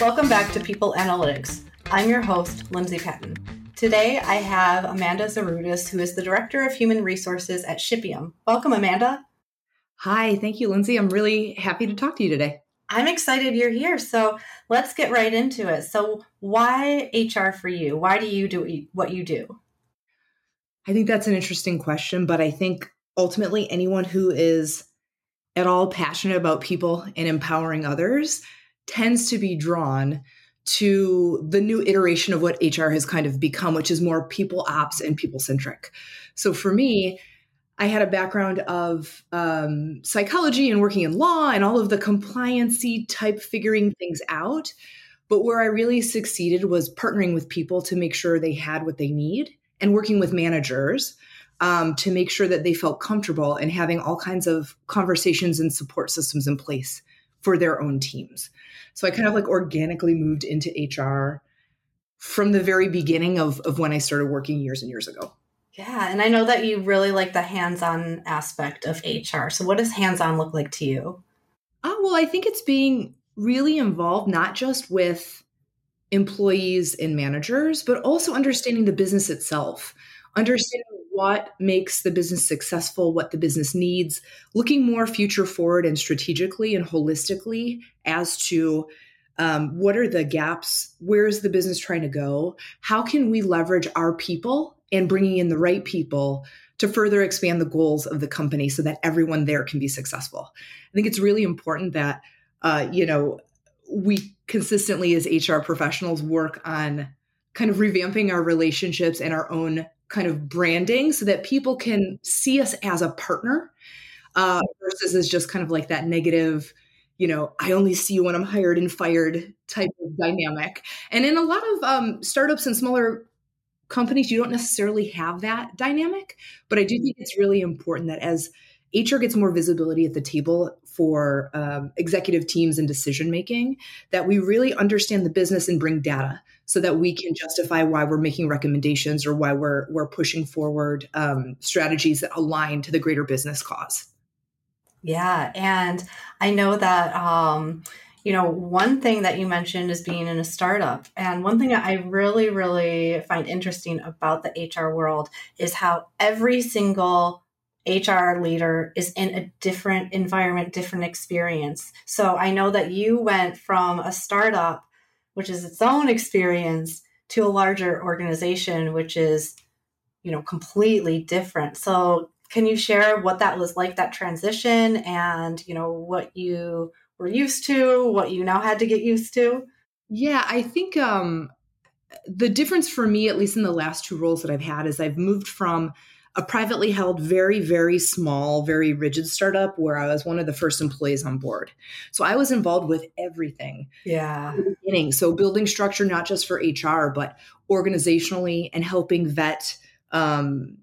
Welcome back to People Analytics. I'm your host, Lindsay Patton. Today I have Amanda Zouroudis, who is the Director of Human Resources at Shipium. Welcome, Amanda. Hi, thank you, Lindsay. I'm really happy to talk to you today. I'm excited you're here. So let's get right into it. So, why HR for you? Why do you do what you do? I think that's an interesting question, but I think ultimately anyone who is at all passionate about people and empowering others tends to be drawn to the new iteration of what HR has kind of become, which is more people ops and people centric. So for me, I had a background of um, psychology and working in law and all of the compliancy type figuring things out. But where I really succeeded was partnering with people to make sure they had what they need and working with managers um, to make sure that they felt comfortable and having all kinds of conversations and support systems in place for their own teams. So I kind of like organically moved into HR from the very beginning of, of when I started working years and years ago. Yeah, and I know that you really like the hands-on aspect of HR. So what does hands-on look like to you? Oh, well, I think it's being really involved not just with employees and managers, but also understanding the business itself, understanding what makes the business successful, what the business needs, looking more future forward and strategically and holistically as to um, what are the gaps, where is the business trying to go, how can we leverage our people and bringing in the right people to further expand the goals of the company so that everyone there can be successful. I think it's really important that uh, you know we consistently as HR professionals work on kind of revamping our relationships and our own kind of branding so that people can see us as a partner uh, versus as just kind of like that negative you know, I only see you when I'm hired and fired type of dynamic. And in a lot of um, startups and smaller companies, you don't necessarily have that dynamic. But I do think it's really important that as HR gets more visibility at the table for um, executive teams and decision making, that we really understand the business and bring data so that we can justify why we're making recommendations or why we're we're pushing forward um, strategies that align to the greater business cause. Yeah, and I know that um, you know, one thing that you mentioned is being in a startup. And one thing I really, really find interesting about the HR world is how every single HR leader is in a different environment, different experience. So I know that you went from a startup, which is its own experience, to a larger organization, which is, you know, completely different. So can you share what that was like, that transition, and, you know, what you were used to, what you now had to get used to? Yeah, I think um, the difference for me, at least in the last two roles that I've had, is I've moved from a privately held, very, very small, very rigid startup where I was one of the first employees on board. So I was involved with everything. Yeah. beginning. So building structure, not just for HR, but organizationally and helping vet, um,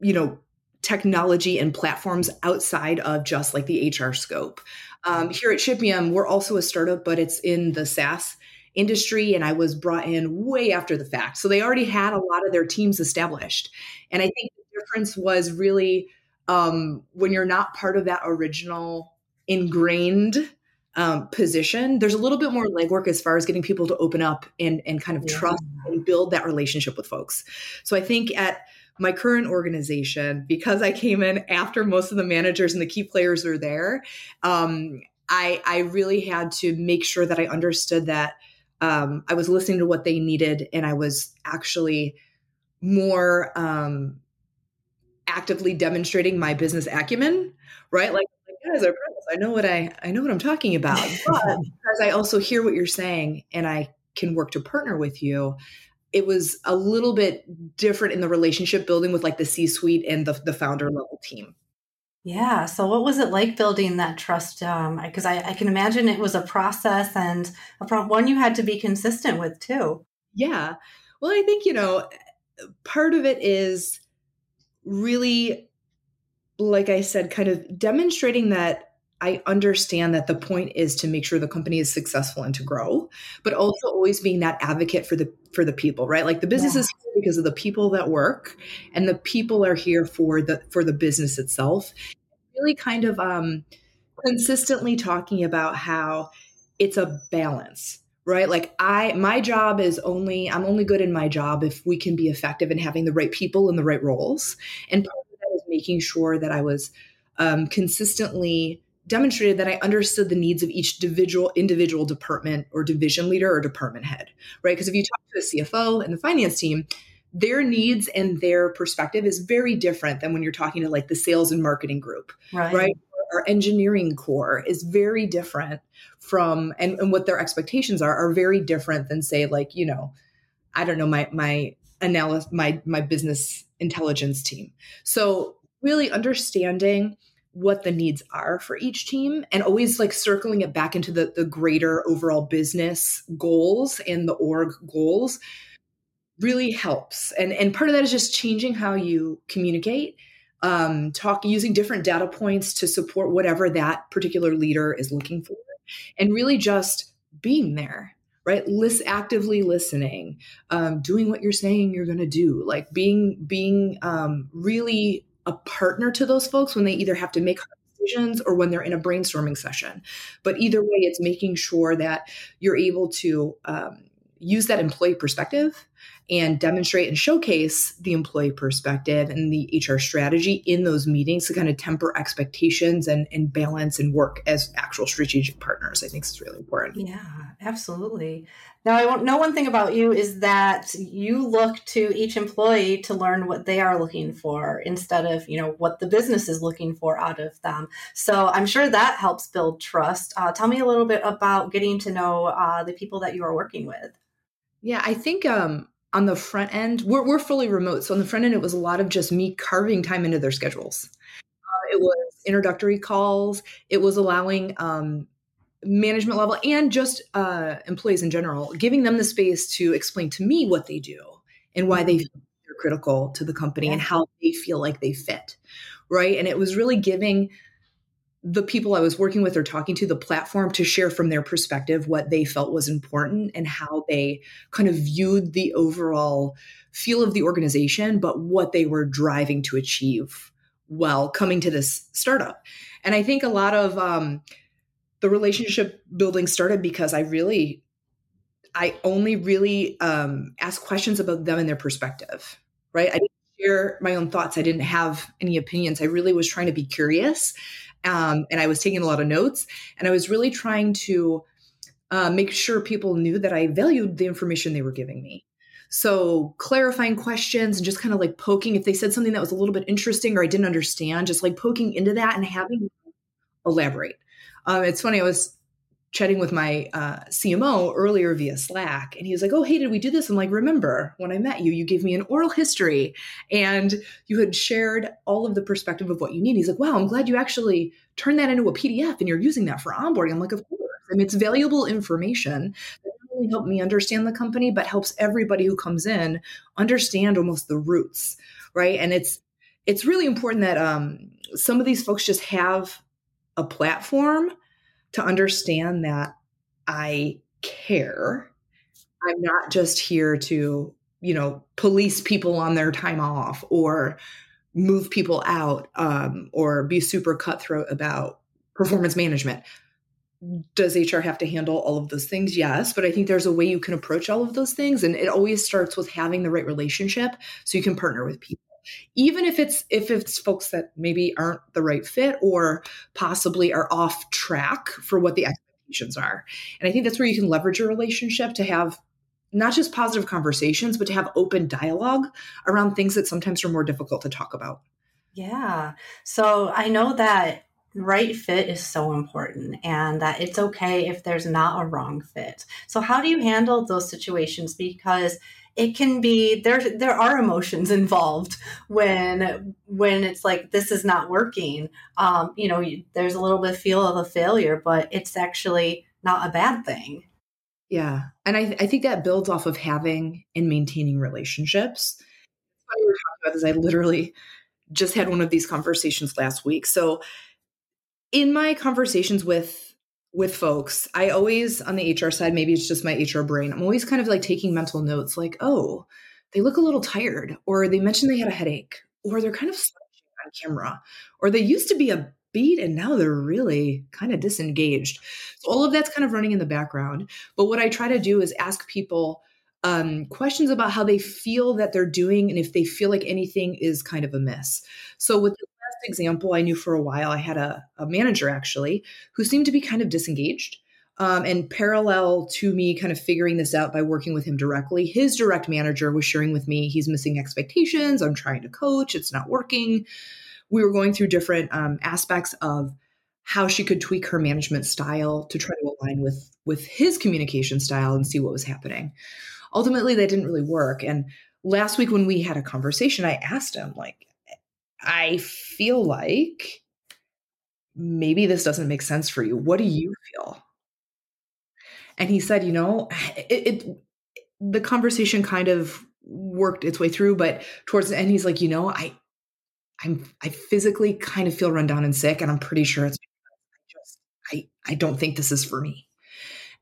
you know, technology and platforms outside of just like the HR scope. Um, here at Shipium, we're also a startup, but it's in the SaaS industry, and I was brought in way after the fact. So they already had a lot of their teams established. And I think the difference was really um, when you're not part of that original ingrained um, position, there's a little bit more legwork as far as getting people to open up and and kind of yeah. trust and build that relationship with folks. So I think at my current organization, because I came in after most of the managers and the key players are there, um, I, I really had to make sure that I understood that um, I was listening to what they needed and I was actually more um, actively demonstrating my business acumen, right? Like, guys, I I know what I I know what I'm talking about. But because I also hear what you're saying and I can work to partner with you, it was a little bit different in the relationship building with like the C suite and the, the founder level team. Yeah. So, what was it like building that trust? Because um, I, I, can imagine it was a process and a one you had to be consistent with too. Yeah. Well, I think, you know, part of it is really, like I said, kind of demonstrating that I understand that the point is to make sure the company is successful and to grow, but also always being that advocate for the for the people, right? Like the business yeah. is here because of the people that work, and the people are here for the for the business itself. Really, kind of um, consistently talking about how it's a balance right like i my job is only i'm only good in my job if we can be effective in having the right people in the right roles and part of that is making sure that i was um, consistently demonstrated that i understood the needs of each individual individual department or division leader or department head right? Because if you talk to a cfo and the finance team their needs and their perspective is very different than when you're talking to like the sales and marketing group right, right? our engineering core is very different from and, and what their expectations are are very different than say like you know i don't know my my analysis my my business intelligence team. So really understanding what the needs are for each team and always like circling it back into the the greater overall business goals and the org goals really helps. And and part of that is just changing how you communicate um, talk using different data points to support whatever that particular leader is looking for, and really just being there right? List actively listening um, doing what you're saying you're going to do like being being um, really a partner to those folks when they either have to make decisions or when they're in a brainstorming session. But either way it's making sure that you're able to um, use that employee perspective and demonstrate and showcase the employee perspective and the HR strategy in those meetings to kind of temper expectations and, and balance and work as actual strategic partners. I think is really important. Yeah, absolutely. Now, I know one thing about you is that you look to each employee to learn what they are looking for instead of, you know, what the business is looking for out of them. So I'm sure that helps build trust. Uh, tell me a little bit about getting to know uh, the people that you are working with. Yeah, I think um, on the front end, we're, we're fully remote. So on the front end, it was a lot of just me carving time into their schedules. Uh, it was introductory calls. It was allowing um, management level and just uh, employees in general, giving them the space to explain to me what they do and why they mm-hmm. feel critical to the company and how they feel like they fit. Right. And it was really giving the people I was working with or talking to the platform to share from their perspective what they felt was important and how they kind of viewed the overall feel of the organization, but what they were driving to achieve while coming to this startup. And I think a lot of um, the relationship building started because I really, I only really um, asked questions about them and their perspective, right? I didn't share my own thoughts. I didn't have any opinions. I really was trying to be curious um, and I was taking a lot of notes, and I was really trying to uh, make sure people knew that I valued the information they were giving me. So clarifying questions and just kind of like poking if they said something that was a little bit interesting or I didn't understand, just like poking into that and having elaborate. Um, it's funny. I was chatting with my uh, CMO earlier via Slack, and he was like, "Oh, hey, did we do this?" I'm like, "Remember when I met you? You gave me an oral history, and you had shared all of the perspective of what you need." He's like, "Wow, I'm glad you actually turned that into a PDF and you're using that for onboarding." I'm like, "Of course. I mean, it's valuable information that only helped me understand the company, but helps everybody who comes in understand almost the roots, right?" And it's it's really important that um, some of these folks just have a platform to understand that I care. I'm not just here to, you know, police people on their time off or move people out um, or be super cutthroat about performance management. Does HR have to handle all of those things? Yes, but I think there's a way you can approach all of those things. And it always starts with having the right relationship so you can partner with people even if it's if it's folks that maybe aren't the right fit or possibly are off track for what the expectations are. And i think that's where you can leverage your relationship to have not just positive conversations but to have open dialogue around things that sometimes are more difficult to talk about. Yeah. So i know that right fit is so important and that it's okay if there's not a wrong fit. So how do you handle those situations? Because it can be there there are emotions involved when when it's like this is not working. Um, you know there's a little bit feel of a failure but it's actually not a bad thing. Yeah. And i, I think that builds off of having and maintaining relationships. We're talking about i literally just had one of these conversations last week. So in my conversations with with folks, I always on the HR side, maybe it's just my HR brain. I'm always kind of like taking mental notes like, oh, they look a little tired, or they mentioned they had a headache, or they're kind of on camera, or they used to be a beat and now they're really kind of disengaged. So all of that's kind of running in the background. But what I try to do is ask people um, questions about how they feel that they're doing and if they feel like anything is kind of amiss. So with example, I knew for a while I had a, a manager actually who seemed to be kind of disengaged. Um, and parallel to me kind of figuring this out by working with him directly, his direct manager was sharing with me he's missing expectations. I'm trying to coach, it's not working. We were going through different um, aspects of how she could tweak her management style to try to align with with his communication style and see what was happening. Ultimately, that didn't really work. And last week when we had a conversation, I asked him like, I feel like maybe this doesn't make sense for you. What do mm-hmm. you feel? And he said, you know, it, it the conversation kind of worked its way through, but towards the end, he's like, you know, I, I'm, I physically kind of feel run down and sick, and I'm pretty sure it's I just, I, I don't think this is for me.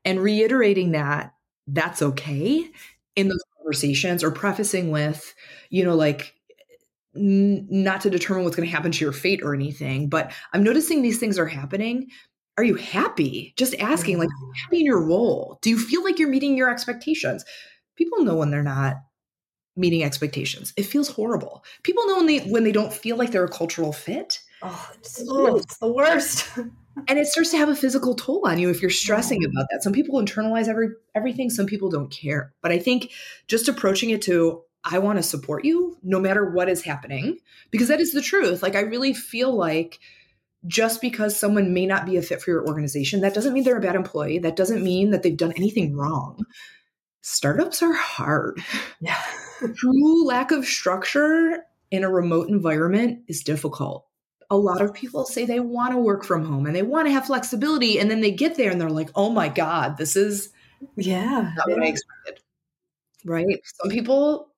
And reiterating that that's okay in those conversations, or prefacing with, you know, like n- not to determine what's going to happen to your fate or anything, but I'm noticing these things are happening are you happy? Just asking, like, mm. happy in your role? Do you feel like you're meeting your expectations? People know when they're not meeting expectations. It feels horrible. People know when they when they don't feel like they're a cultural fit. Oh, it's, oh, it's the worst. and it starts to have a physical toll on you if you're stressing about that. Some people internalize every everything, some people don't care. But I think just approaching it to I want to support you no matter what is happening because that is the truth. Like I really feel like just because someone may not be a fit for your organization, that doesn't mean they're a bad employee. That doesn't mean that they've done anything wrong. Startups are hard. Yeah. True lack of structure in a remote environment is difficult. A lot of people say they want to work from home and they want to have flexibility. And then they get there and they're like, oh my God, this is yeah, not what I expected. Right. Some people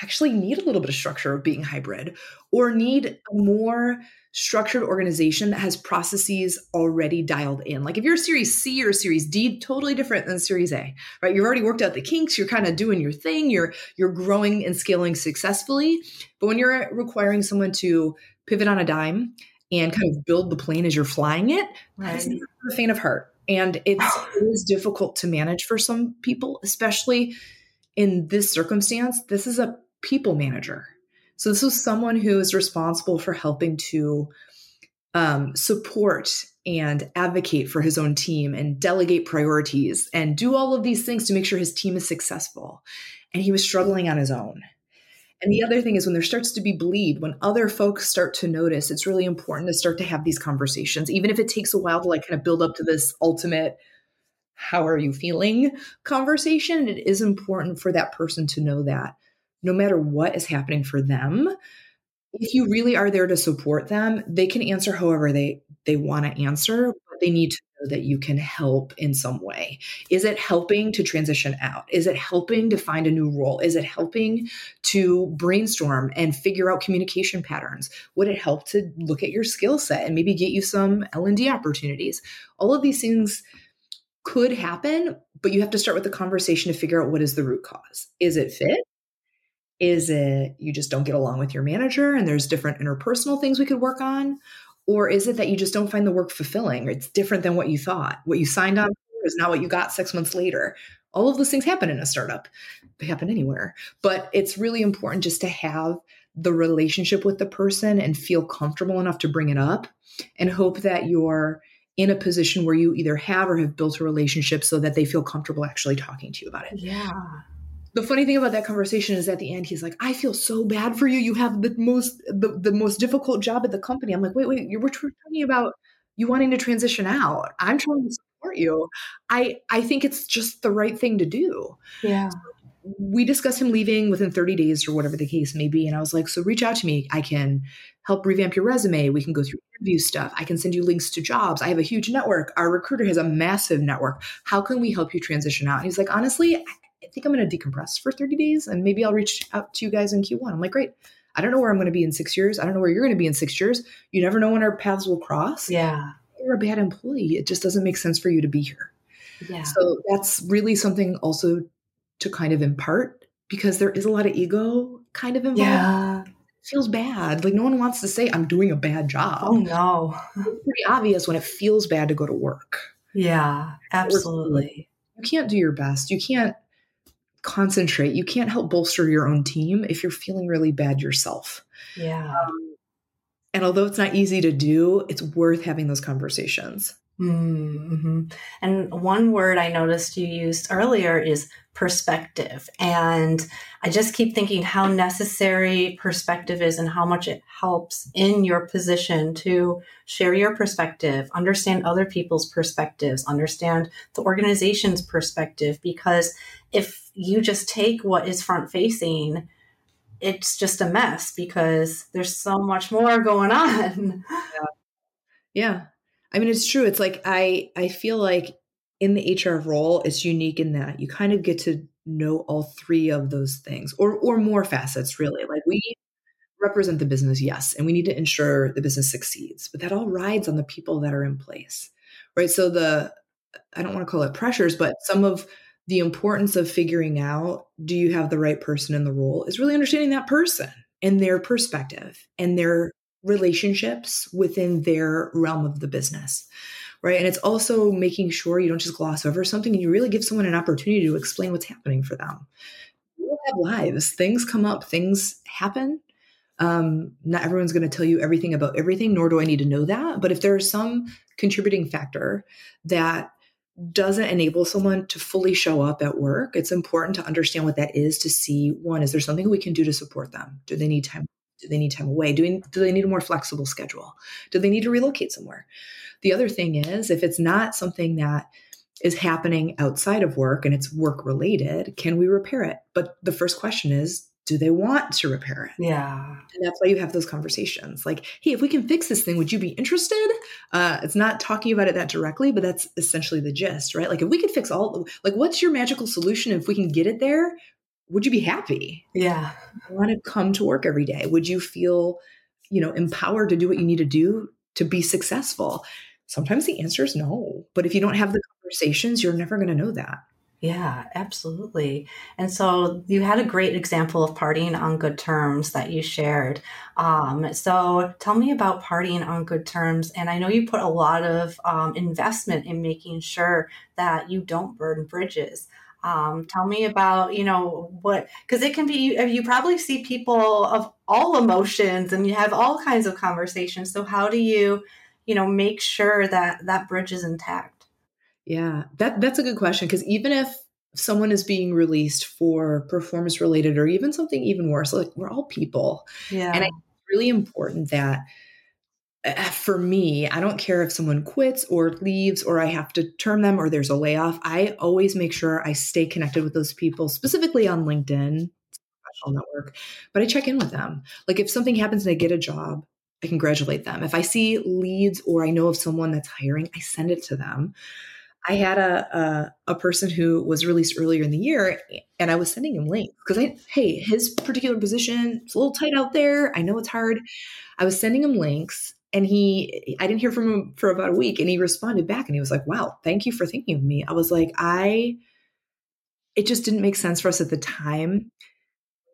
actually need a little bit of structure of being hybrid or need a more structured organization that has processes already dialed in. Like if you're a series C or a series D, totally different than series A, right? You've already worked out the kinks, you're kind of doing your thing, you're you're growing and scaling successfully. But when you're requiring someone to pivot on a dime and kind of build the plane as you're flying it, right. that's a faint of heart. And it's it is difficult to manage for some people, especially in this circumstance. This is a people manager so this was someone who is responsible for helping to um, support and advocate for his own team and delegate priorities and do all of these things to make sure his team is successful. And he was struggling on his own. And the other thing is when there starts to be bleed, when other folks start to notice, it's really important to start to have these conversations, even if it takes a while to like kind of build up to this ultimate how are you feeling conversation. It is important for that person to know that no matter what is happening for them, if you really are there to support them, they can answer however they they want to answer, but they need to know that you can help in some way. Is it helping to transition out? Is it helping to find a new role? Is it helping to brainstorm and figure out communication patterns? Would it help to look at your skill set and maybe get you some L&D opportunities? All of these things could happen, but you have to start with the conversation to figure out what is the root cause. Is it fit? Is it you just don't get along with your manager and there's different interpersonal things we could work on? Or is it that you just don't find the work fulfilling or it's different than what you thought? What you signed on for is not what you got six months later. All of those things happen in a startup, they happen anywhere. But it's really important just to have the relationship with the person and feel comfortable enough to bring it up and hope that you're in a position where you either have or have built a relationship so that they feel comfortable actually talking to you about it. Yeah. The funny thing about that conversation is at the end he's like i feel so bad for you. You have the most the, the most difficult job at the company. I'm like wait wait we're talking about you wanting to transition out. I'm trying to support you. I i think it's just the right thing to do. Yeah we discussed him leaving within 30 days or whatever the case may be and i was like so reach out to me i can help revamp your resume we can go through interview stuff i can send you links to jobs i have a huge network our recruiter has a massive network how can we help you transition out and he's like honestly I think I'm going to decompress for 30 days and maybe I'll reach out to you guys in Q1. I'm like, great. I don't know where I'm going to be in six years. I don't know where you're going to be in six years. You never know when our paths will cross. Yeah. You're a bad employee. It just doesn't make sense for you to be here. Yeah. So that's really something also to kind of impart because there is a lot of ego kind of involved. Yeah. It feels bad. Like no one wants to say I'm doing a bad job. Oh no. It's pretty obvious when it feels bad to go to work. Yeah, absolutely. You can't do your best. You can't concentrate. You can't help bolster your own team if you're feeling really bad yourself. Yeah. Um, and although it's not easy to do, it's worth having those conversations. Mm-hmm. And one word I noticed you used earlier is perspective. And I just keep thinking how necessary perspective is and how much it helps in your position to share your perspective, understand other people's perspectives, understand the organization's perspective. Because if you just take what is front facing, it's just a mess because there's so much more going on. Yeah. yeah. I mean, it's true. It's like I I feel like in the HR role, it's unique in that you kind of get to know all three of those things, or or more facets. Really, like we represent the business, yes, and we need to ensure the business succeeds, but that all rides on the people that are in place, right? So the I don't want to call it pressures, but some of the importance of figuring out do you have the right person in the role is really understanding that person and their perspective and their relationships within their realm of the business right? And it's also making sure you don't just gloss over something and you really give someone an opportunity to explain what's happening for them. We all have lives. Things come up things happen. Um, not everyone's going to tell you everything about everything nor do i need to know that. But if there's some contributing factor that doesn't enable someone to fully show up at work it's important to understand what that is to see one is there something we can do to support them? Do they need time do they need time away? Do, do they need a more flexible schedule? Do they need to relocate somewhere? The other thing is, if it's not something that is happening outside of work and it's work related, can we repair it? But the first question is, do they want to repair it? Yeah. And that's why you have those conversations. Like, hey, if we can fix this thing, would you be interested? Uh, it's not talking about it that directly, but that's essentially the gist, right? Like, if we could fix all, like, what's your magical solution? If we can get it there, would you be happy? Yeah. I want to come to work every day? Would you feel, you know, empowered to do what you need to do to be successful? Sometimes the answer is no. But if you don't have the conversations, you're never going to know that. Yeah, absolutely. And so you had a great example of partying on good terms that you shared. Um, so tell me about partying on good terms. And I know you put a lot of um, investment in making sure that you don't burn bridges. Um, tell me about, you know, what, because it can be, you probably see people of all emotions and you have all kinds of conversations. So, how do you, you know, make sure that that bridge is intact? Yeah, that that's a good question because even if someone is being released for performance related or even something even worse, like we're all people. Yeah. And it's really important that Uh, for me, I don't care if someone quits or leaves or I have to term them or there's a layoff. I always make sure I stay connected with those people, specifically on LinkedIn, professional network, but I check in with them. Like if something happens and they get a job, I congratulate them. If I see leads or I know of someone that's hiring, I send it to them. I had a, a, a person who was released earlier in the year, and I was sending him links because I hey his particular position is a little tight out there. I know it's hard. I was sending him links, and he i didn't hear from him for about a week and he responded back and he was like wow thank you for thinking of me. I was like i it just didn't make sense for us at the time.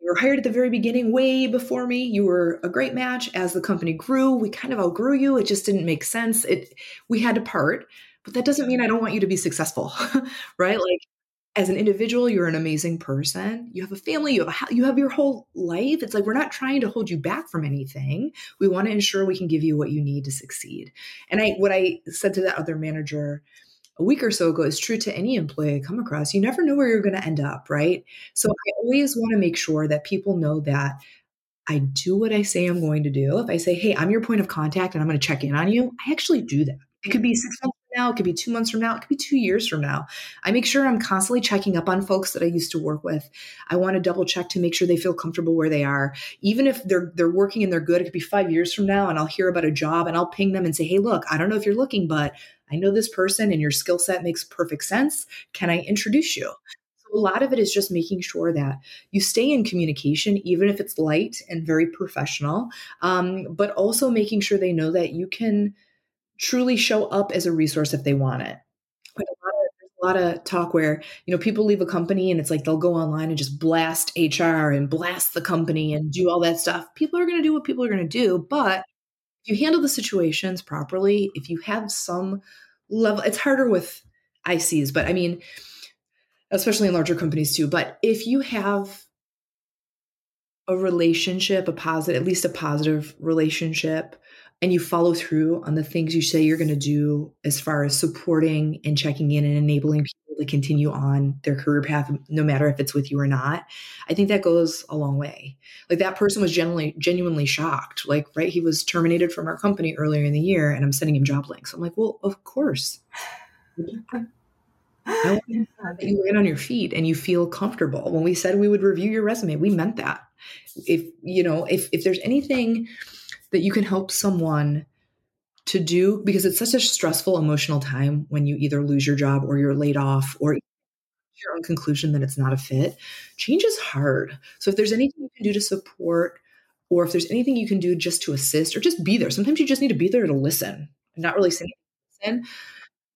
You were hired at the very beginning way before me. You were a great match. As the company grew we kind of outgrew you. It just didn't make sense. It we had to part but that doesn't mean i don't want you to be successful. Right? Like as an individual, you're an amazing person. You have a family, you have a, you have your whole life. It's like we're not trying to hold you back from anything. We want to ensure we can give you what you need to succeed. And I what I said to that other manager a week or so ago is true to any employee I come across. You never know where you're going to end up, right? So I always want to make sure that people know that I do what I say I'm going to do. If I say, "Hey, I'm your point of contact and I'm going to check in on you," I actually do that. It could be six months now, it could be two months from now, it could be two years from now. I make sure I'm constantly checking up on folks that I used to work with. I want to double check to make sure they feel comfortable where they are. Even if they're they're working and they're good, it could be five years from now, and I'll hear about a job and I'll ping them and say, Hey, look, I don't know if you're looking, but I know this person and your skill set makes perfect sense. Can I introduce you? A lot of it is just making sure that you stay in communication, even if it's light and very professional, um, but also making sure they know that you can truly show up as a resource if they want it. Like a lot of, a lot of talk where you know people leave a company and it's like they'll go online and just blast HR and blast the company and do all that stuff. People are going to do what people are going to do, but if you handle the situations properly, if you have some level, it's harder with ICs, but I mean, especially in larger companies too. But if you have a relationship, a positive, at least a positive relationship, and you follow through on the things you say you're going to do as far as supporting and checking in and enabling people to continue on their career path, no matter if it's with you or not, I think that goes a long way. Like that person was genuinely, genuinely shocked. Like, right, he was terminated from our company earlier in the year, and I'm sending him job links. I'm like, well, of course. I you get on your feet and you feel comfortable. When we said we would review your resume, we meant that. If you know, if if there's anything that you can help someone to do, because it's such a stressful emotional time when you either lose your job or you're laid off or your own conclusion that it's not a fit, change is hard. So if there's anything you can do to support, or if there's anything you can do just to assist, or just be there. Sometimes you just need to be there to listen and not really say anything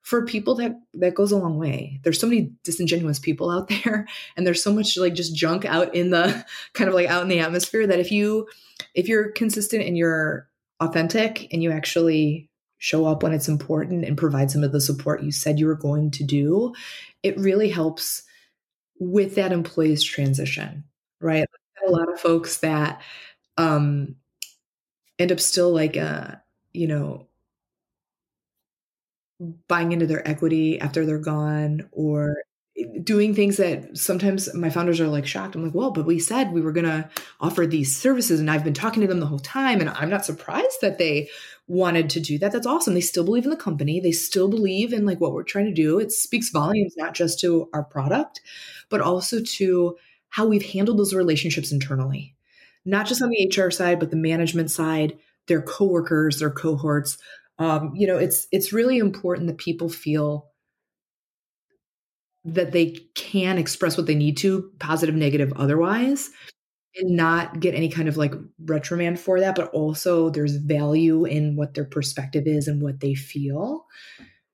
for people that that goes a long way there's so many disingenuous people out there and there's so much like just junk out in the kind of like out in the atmosphere that if you if you're consistent and you're authentic and you actually show up when it's important and provide some of the support you said you were going to do it really helps with that employee's transition right? A lot of folks that um end up still like uh you know buying into their equity after they're gone or doing things that sometimes my founders are like shocked. I'm like, well, but we said we were going to offer these services and I've been talking to them the whole time. And I'm not surprised that they wanted to do that. That's awesome. They still believe in the company. They still believe in like what we're trying to do. It speaks volumes, not just to our product, but also to how we've handled those relationships internally, not just on the HR side, but the management side, their coworkers, their cohorts, um, you know it's it's really important that people feel that they can express what they need to positive negative otherwise and not get any kind of like reprimand for that but also there's value in what their perspective is and what they feel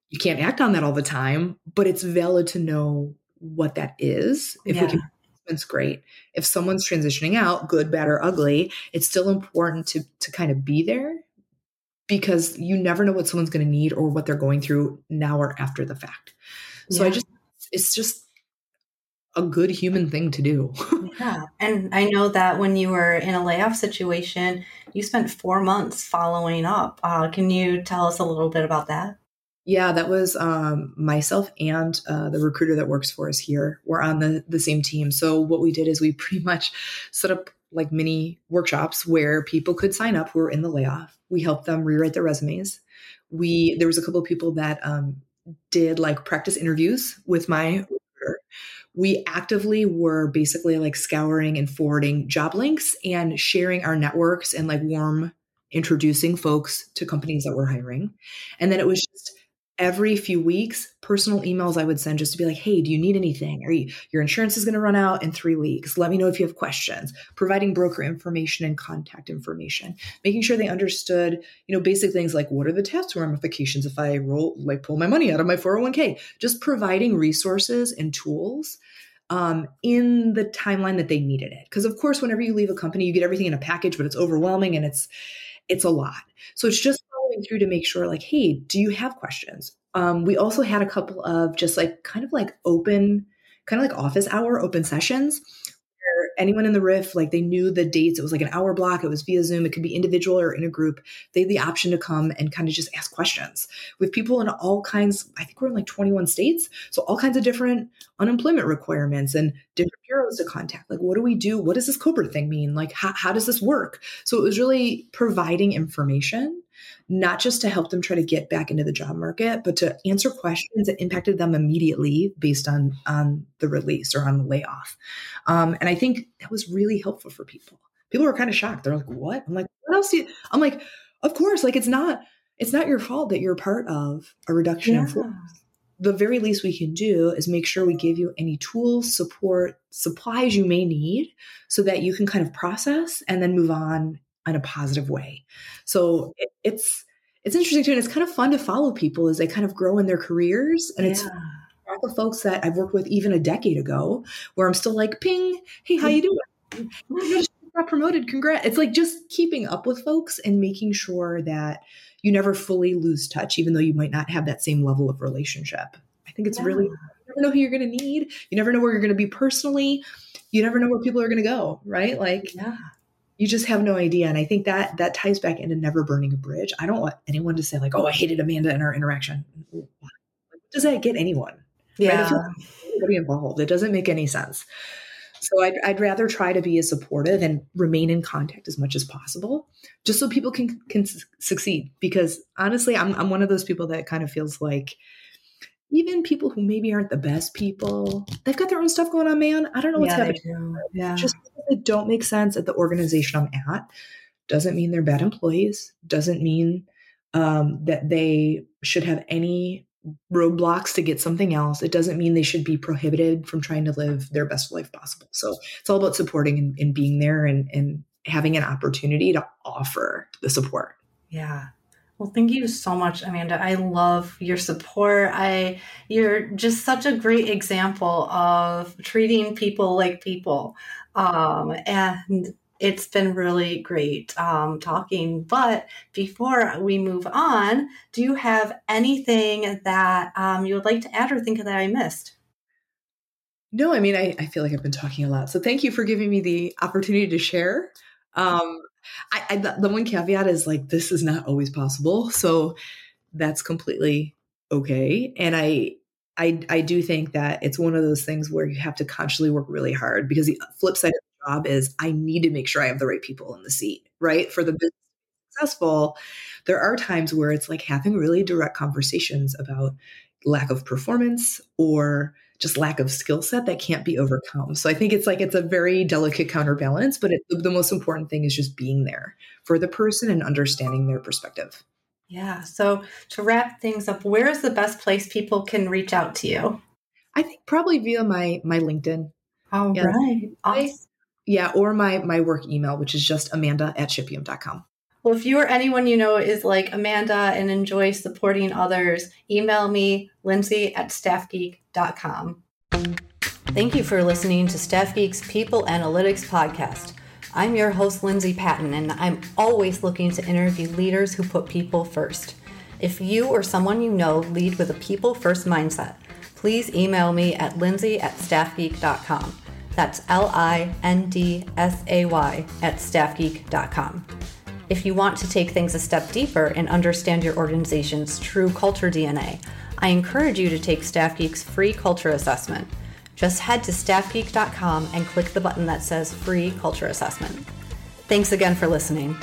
you can't act on that all the time but it's valid to know what that is if yeah. we can it's great if someone's transitioning out good bad or ugly it's still important to to kind of be there because you never know what someone's going to need or what they're going through now or after the fact. So yeah. I just, it's just a good human thing to do. yeah. And I know that when you were in a layoff situation, you spent four months following up. Uh, can you tell us a little bit about that? Yeah, that was um, myself and uh, the recruiter that works for us here. We're on the, the same team. So what we did is we pretty much set up like mini workshops where people could sign up who were in the layoff. We helped them rewrite their resumes. We there was a couple of people that um, did like practice interviews with my recruiter. We actively were basically like scouring and forwarding job links and sharing our networks and like warm introducing folks to companies that were hiring. And then it was just every few weeks personal emails i would send just to be like hey do you need anything? You, your insurance is going to run out in three weeks. Let me know if you have questions. Providing broker information and contact information making sure they understood you know basic things like what are the tax ramifications if i roll like pull my money out of my 401k just providing resources and tools um, in the timeline that they needed it. Because of course whenever you leave a company you get everything in a package but it's overwhelming and it's it's a lot. So it's just through to make sure like hey do you have questions? Um, we also had a couple of just like kind of like open kind of like office hour open sessions where anyone in the RIF like they knew the dates. It was like an hour block. It was via zoom. It could be individual or in a group. They had the option to come and kind of just ask questions with people in all kinds. I think we're in like 21 states. So all kinds of different unemployment requirements and different bureaus to contact. Like what do we do? What does this cobra thing mean? Like how, how does this work? So it was really providing information not just to help them try to get back into the job market, but to answer questions that impacted them immediately based on on the release or on the layoff. Um, and I think that was really helpful for people. People were kind of shocked. They're like, "What?" I'm like, "What else?" Do you? I'm like, "Of course. Like it's not it's not your fault that you're part of a reduction yeah. in force." the very least we can do is make sure we give you any tools, support, supplies you may need so that you can kind of process and then move on in a positive way. So it, it's it's interesting too, and it's kind of fun to follow people as they kind of grow in their careers. And yeah. it's the folks that I've worked with even a decade ago, where I'm still like, ping, hey, how you doing? got promoted, congrats. It's like just keeping up with folks and making sure that you never fully lose touch, even though you might not have that same level of relationship. I think it's yeah. really, you never know who you're going to need. You never know where you're going to be personally. You never know where people are going to go, right? Like, yeah. You just have no idea. And I think that that ties back into never burning a bridge. I don't want anyone to say, like, oh, I hated Amanda in our interaction. Does that get anyone? Yeah. Right? Like involved. It doesn't make any sense. So I'd, I'd rather try to be as supportive and remain in contact as much as possible, just so people can can succeed. Because honestly, I'm I'm one of those people that kind of feels like even people who maybe aren't the best people, they've got their own stuff going on, man. I don't know what's yeah, happening. Yeah. Just they don't make sense at the organization I'm at doesn't mean they're bad employees, doesn't mean um, that they should have any roadblocks to get something else. It doesn't mean they should be prohibited from trying to live their best life possible. So it's all about supporting and, and being there and, and having an opportunity to offer the support. Yeah. Well, thank you so much, Amanda. I love your support. I you're just such a great example of treating people like people. Um, and it's been really great um, talking. But before we move on, do you have anything that um, you would like to add or think that I missed? No, I mean, I, I, feel like I've been talking a lot. So thank you for giving me the opportunity to share. Um, I, I, the one caveat is like, this is not always possible. So that's completely okay. And I, I, I do think that it's one of those things where you have to consciously work really hard because the flip side of the job is I need to make sure I have the right people in the seat, right? For the business successful, there are times where it's like having really direct conversations about lack of performance or just lack of skill set that can't be overcome. So I think it's like it's a very delicate counterbalance, but it, the most important thing is just being there for the person and understanding their perspective. Yeah. So to wrap things up, where is the best place people can reach out to you? I think probably via my my LinkedIn. All yeah. right. Awesome. Yeah, or my my work email, which is just amanda at shipium.com. Well, if you or anyone you know is like Amanda and enjoys supporting others, email me, lindsay at staffgeek.com. Thank you for listening to StaffGeek's People Analytics Podcast. I'm your host, Lindsay Patton, and I'm always looking to interview leaders who put people first. If you or someone you know lead with a people first mindset, please email me at lindsay at staffgeek.com. That's L I N D S A Y at staffgeek.com. If you want to take things a step deeper and understand your organization's true culture DNA, I encourage you to take StaffGeek's free culture assessment. Just head to staffgeek.com and click the button that says free culture assessment. Thanks again for listening.